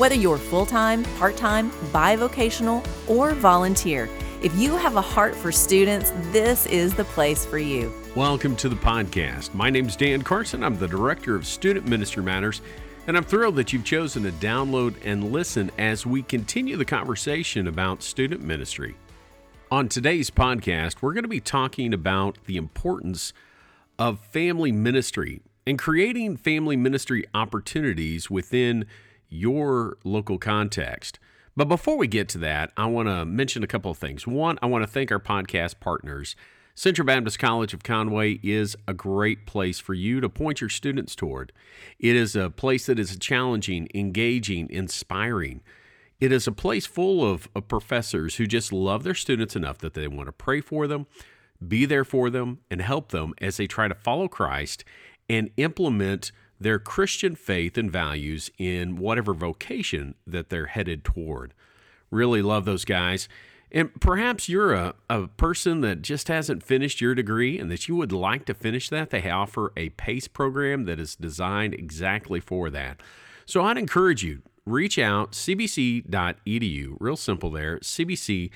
Whether you're full time, part time, bivocational, or volunteer, if you have a heart for students, this is the place for you. Welcome to the podcast. My name is Dan Carson. I'm the Director of Student Ministry Matters, and I'm thrilled that you've chosen to download and listen as we continue the conversation about student ministry. On today's podcast, we're going to be talking about the importance of family ministry and creating family ministry opportunities within your local context. But before we get to that, I want to mention a couple of things. One, I want to thank our podcast partners. Central Baptist College of Conway is a great place for you to point your students toward. It is a place that is challenging, engaging, inspiring. It is a place full of, of professors who just love their students enough that they want to pray for them, be there for them, and help them as they try to follow Christ and implement their Christian faith and values in whatever vocation that they're headed toward. Really love those guys. And perhaps you're a, a person that just hasn't finished your degree and that you would like to finish that. They offer a PACE program that is designed exactly for that. So I'd encourage you, reach out, cbc.edu, real simple there, cbc.edu,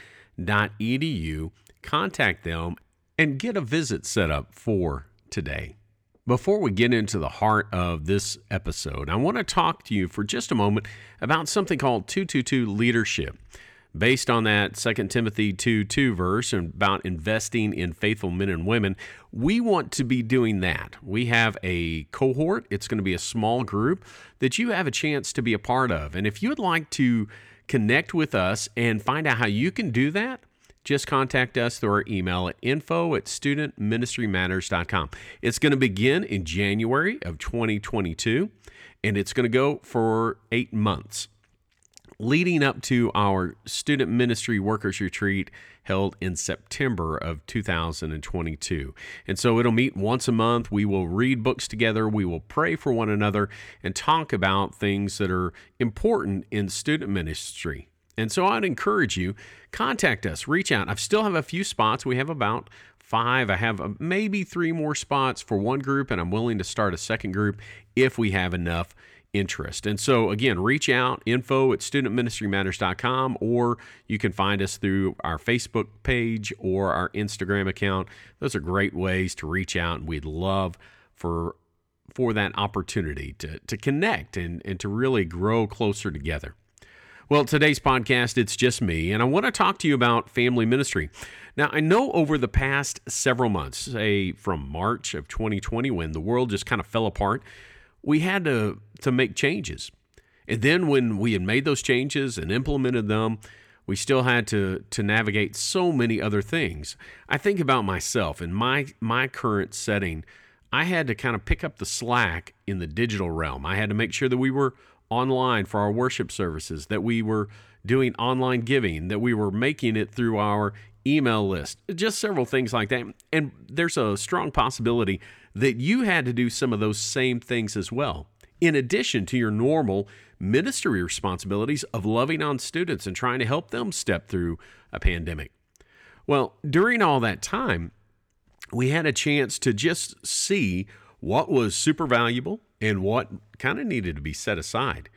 contact them, and get a visit set up for today. Before we get into the heart of this episode, I want to talk to you for just a moment about something called 222 leadership. Based on that 2 Timothy 2 2 verse about investing in faithful men and women, we want to be doing that. We have a cohort, it's going to be a small group that you have a chance to be a part of. And if you would like to connect with us and find out how you can do that, just contact us through our email at info at studentministrymatters.com. It's going to begin in January of 2022, and it's going to go for eight months, leading up to our Student Ministry Workers Retreat held in September of 2022. And so it'll meet once a month. We will read books together, we will pray for one another, and talk about things that are important in student ministry. And so I'd encourage you, contact us, reach out. I still have a few spots. We have about five. I have uh, maybe three more spots for one group, and I'm willing to start a second group if we have enough interest. And so, again, reach out info at studentministrymatters.com, or you can find us through our Facebook page or our Instagram account. Those are great ways to reach out, and we'd love for for that opportunity to, to connect and, and to really grow closer together. Well, today's podcast, it's just me, and I want to talk to you about family ministry. Now, I know over the past several months, say from March of 2020, when the world just kind of fell apart, we had to, to make changes. And then when we had made those changes and implemented them, we still had to to navigate so many other things. I think about myself in my my current setting. I had to kind of pick up the slack in the digital realm. I had to make sure that we were online for our worship services, that we were doing online giving, that we were making it through our email list, just several things like that. And there's a strong possibility that you had to do some of those same things as well, in addition to your normal ministry responsibilities of loving on students and trying to help them step through a pandemic. Well, during all that time, we had a chance to just see what was super valuable and what kind of needed to be set aside.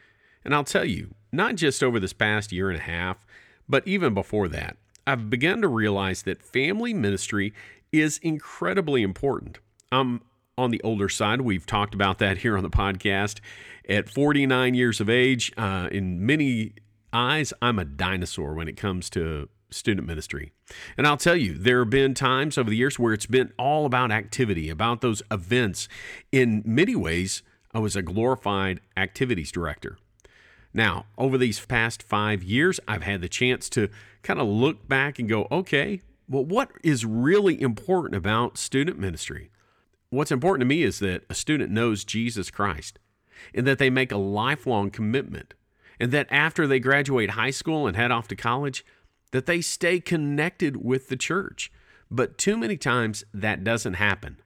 And I'll tell you, not just over this past year and a half, but even before that, I've begun to realize that family ministry is incredibly important. I'm on the older side. We've talked about that here on the podcast. At 49 years of age, uh, in many eyes, I'm a dinosaur when it comes to student ministry. And I'll tell you, there have been times over the years where it's been all about activity, about those events. In many ways, I was a glorified activities director. Now, over these past five years, I've had the chance to kind of look back and go, okay, well, what is really important about student ministry? What's important to me is that a student knows Jesus Christ and that they make a lifelong commitment and that after they graduate high school and head off to college, that they stay connected with the church. But too many times that doesn't happen.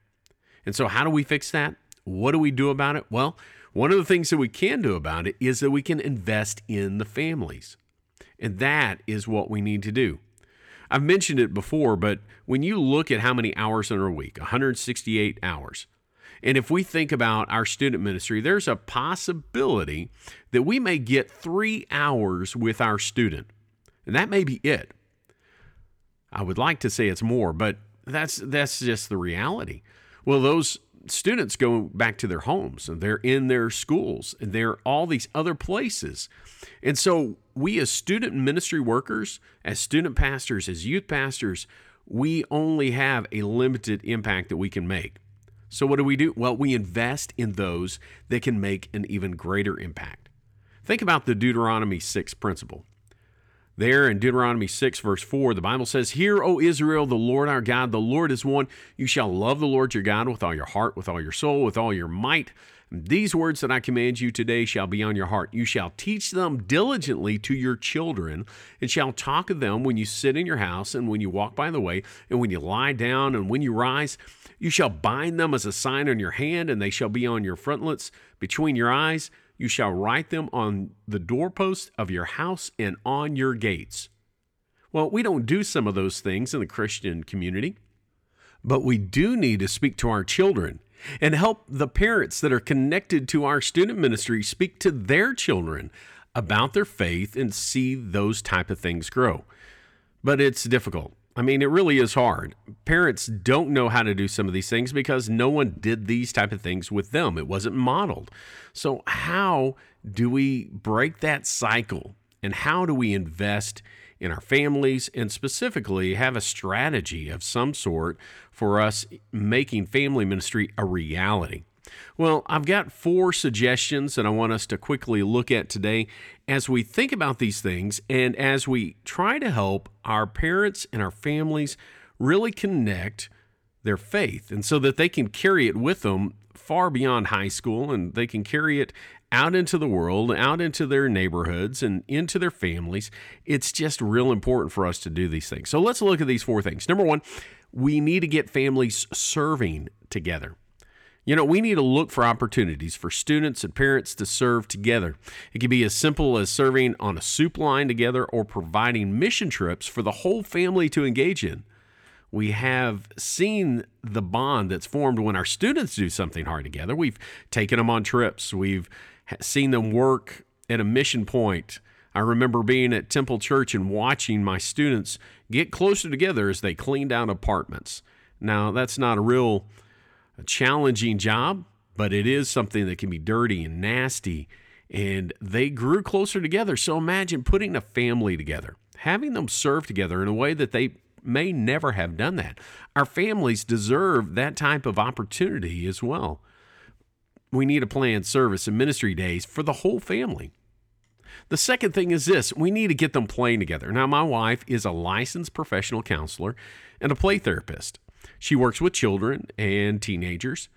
And so, how do we fix that? What do we do about it? Well, one of the things that we can do about it is that we can invest in the families. And that is what we need to do. I've mentioned it before, but when you look at how many hours in a week, 168 hours, and if we think about our student ministry, there's a possibility that we may get three hours with our student. And that may be it. I would like to say it's more, but that's that's just the reality. Well, those students go back to their homes and they're in their schools and they're all these other places. And so we as student ministry workers, as student pastors, as youth pastors, we only have a limited impact that we can make. So what do we do? Well, we invest in those that can make an even greater impact. Think about the Deuteronomy 6 principle. There in Deuteronomy 6, verse 4, the Bible says, Hear, O Israel, the Lord our God, the Lord is one. You shall love the Lord your God with all your heart, with all your soul, with all your might. These words that I command you today shall be on your heart. You shall teach them diligently to your children, and shall talk of them when you sit in your house, and when you walk by the way, and when you lie down, and when you rise. You shall bind them as a sign on your hand, and they shall be on your frontlets between your eyes. You shall write them on the doorposts of your house and on your gates. Well, we don't do some of those things in the Christian community, but we do need to speak to our children and help the parents that are connected to our student ministry speak to their children about their faith and see those type of things grow. But it's difficult. I mean, it really is hard. Parents don't know how to do some of these things because no one did these type of things with them. It wasn't modeled. So, how do we break that cycle? And how do we invest in our families and specifically have a strategy of some sort for us making family ministry a reality? Well, I've got four suggestions that I want us to quickly look at today as we think about these things and as we try to help our parents and our families really connect their faith and so that they can carry it with them far beyond high school and they can carry it out into the world, out into their neighborhoods, and into their families. It's just real important for us to do these things. So let's look at these four things. Number one, we need to get families serving together. You know, we need to look for opportunities for students and parents to serve together. It can be as simple as serving on a soup line together or providing mission trips for the whole family to engage in. We have seen the bond that's formed when our students do something hard together. We've taken them on trips, we've seen them work at a mission point. I remember being at Temple Church and watching my students get closer together as they cleaned out apartments. Now, that's not a real a challenging job, but it is something that can be dirty and nasty. And they grew closer together. So imagine putting a family together, having them serve together in a way that they may never have done that. Our families deserve that type of opportunity as well. We need a planned service and ministry days for the whole family. The second thing is this we need to get them playing together. Now, my wife is a licensed professional counselor and a play therapist. She works with children and teenagers.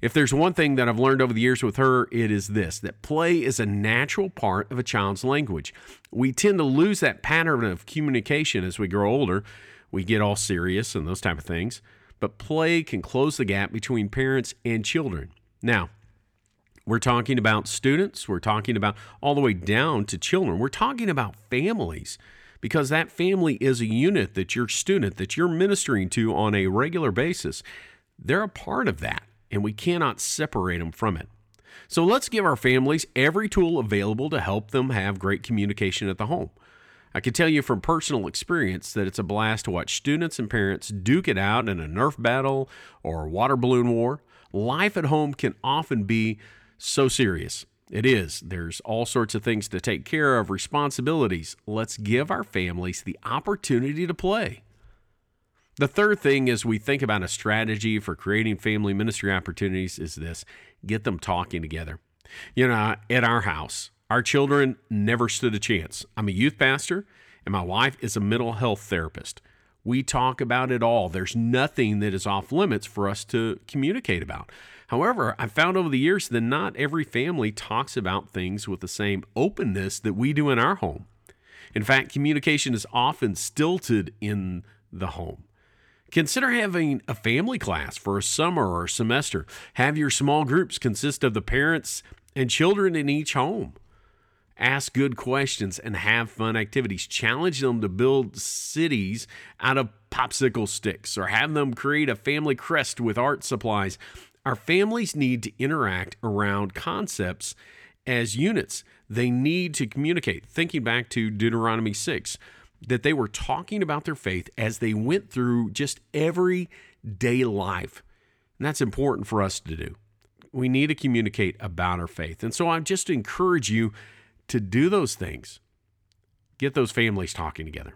If there's one thing that I've learned over the years with her, it is this that play is a natural part of a child's language. We tend to lose that pattern of communication as we grow older. We get all serious and those type of things. But play can close the gap between parents and children. Now, we're talking about students, we're talking about all the way down to children. We're talking about families because that family is a unit that your student, that you're ministering to on a regular basis. They're a part of that, and we cannot separate them from it. So let's give our families every tool available to help them have great communication at the home. I can tell you from personal experience that it's a blast to watch students and parents duke it out in a Nerf battle or water balloon war. Life at home can often be so serious. It is. There's all sorts of things to take care of, responsibilities. Let's give our families the opportunity to play. The third thing as we think about a strategy for creating family ministry opportunities is this get them talking together. You know, at our house, our children never stood a chance. I'm a youth pastor, and my wife is a mental health therapist. We talk about it all. There's nothing that is off limits for us to communicate about. However, I've found over the years that not every family talks about things with the same openness that we do in our home. In fact, communication is often stilted in the home. Consider having a family class for a summer or a semester. Have your small groups consist of the parents and children in each home. Ask good questions and have fun activities. Challenge them to build cities out of popsicle sticks or have them create a family crest with art supplies. Our families need to interact around concepts as units. They need to communicate. Thinking back to Deuteronomy 6, that they were talking about their faith as they went through just everyday life. And that's important for us to do. We need to communicate about our faith. And so I just encourage you to do those things. Get those families talking together.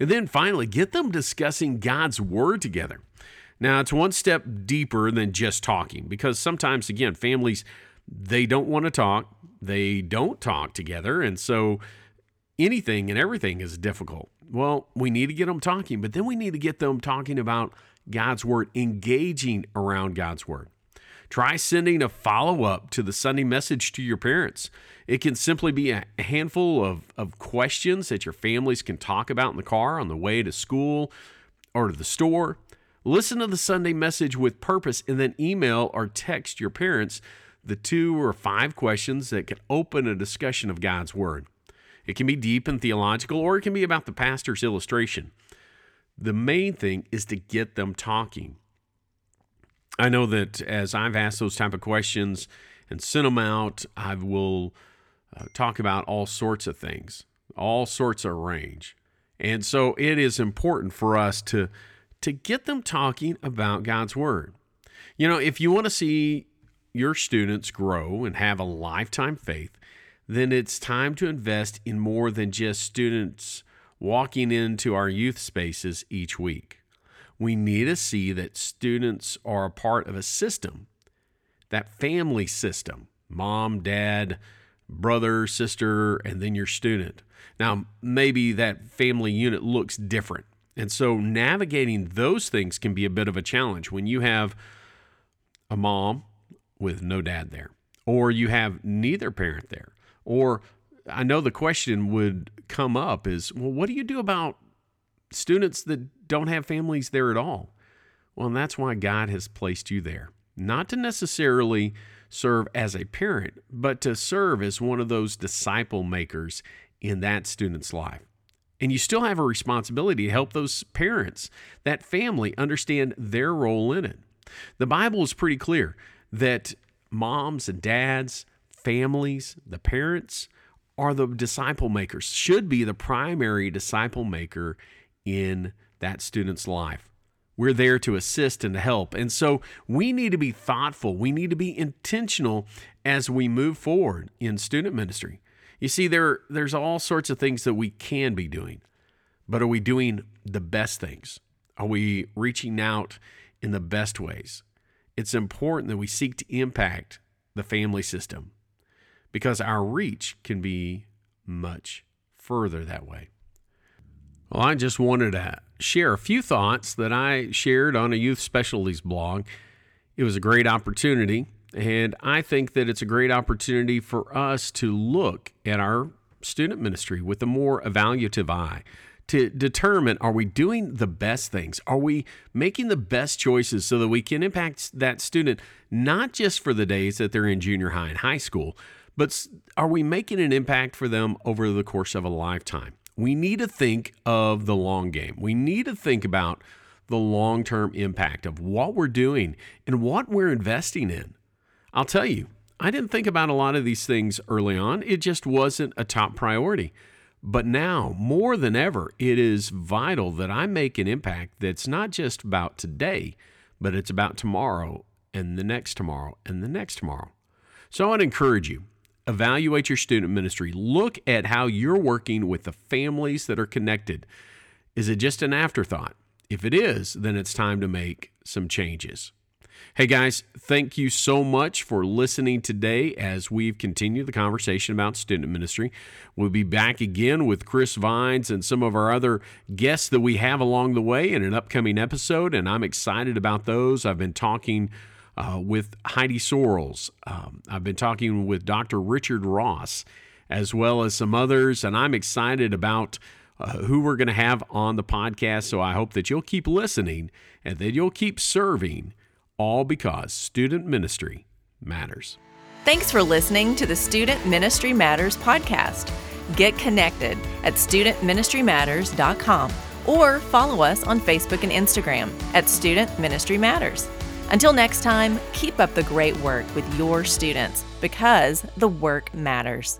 And then finally, get them discussing God's word together. Now, it's one step deeper than just talking because sometimes, again, families, they don't want to talk, they don't talk together. And so anything and everything is difficult. Well, we need to get them talking, but then we need to get them talking about God's word, engaging around God's word. Try sending a follow up to the Sunday message to your parents. It can simply be a handful of, of questions that your families can talk about in the car on the way to school or to the store. Listen to the Sunday message with purpose and then email or text your parents the two or five questions that can open a discussion of God's Word. It can be deep and theological, or it can be about the pastor's illustration. The main thing is to get them talking. I know that as I've asked those type of questions and sent them out, I will uh, talk about all sorts of things, all sorts of range. And so it is important for us to to get them talking about God's word. You know, if you want to see your students grow and have a lifetime faith, then it's time to invest in more than just students walking into our youth spaces each week. We need to see that students are a part of a system, that family system mom, dad, brother, sister, and then your student. Now, maybe that family unit looks different. And so navigating those things can be a bit of a challenge when you have a mom with no dad there, or you have neither parent there, or I know the question would come up is, well, what do you do about students that don't have families there at all? Well, and that's why God has placed you there. Not to necessarily serve as a parent, but to serve as one of those disciple makers in that student's life. And you still have a responsibility to help those parents, that family, understand their role in it. The Bible is pretty clear that moms and dads, families, the parents are the disciple makers, should be the primary disciple maker in that student's life. We're there to assist and to help. And so we need to be thoughtful. We need to be intentional as we move forward in student ministry. You see, there, there's all sorts of things that we can be doing, but are we doing the best things? Are we reaching out in the best ways? It's important that we seek to impact the family system because our reach can be much further that way. Well, I just wanted to share a few thoughts that I shared on a youth specialties blog. It was a great opportunity, and I think that it's a great opportunity for us to look at our student ministry with a more evaluative eye to determine are we doing the best things? Are we making the best choices so that we can impact that student not just for the days that they're in junior high and high school, but are we making an impact for them over the course of a lifetime? We need to think of the long game. We need to think about the long term impact of what we're doing and what we're investing in. I'll tell you, I didn't think about a lot of these things early on, it just wasn't a top priority. But now, more than ever, it is vital that I make an impact that's not just about today, but it's about tomorrow and the next tomorrow and the next tomorrow. So I would encourage you evaluate your student ministry. Look at how you're working with the families that are connected. Is it just an afterthought? If it is, then it's time to make some changes. Hey guys, thank you so much for listening today as we've continued the conversation about student ministry. We'll be back again with Chris Vines and some of our other guests that we have along the way in an upcoming episode, and I'm excited about those. I've been talking uh, with Heidi Sorrells. Um, I've been talking with Dr. Richard Ross, as well as some others, and I'm excited about uh, who we're going to have on the podcast. So I hope that you'll keep listening and that you'll keep serving, all because student ministry matters. Thanks for listening to the Student Ministry Matters podcast. Get connected at studentministrymatters.com or follow us on Facebook and Instagram at Student Ministry Matters. Until next time, keep up the great work with your students because the work matters.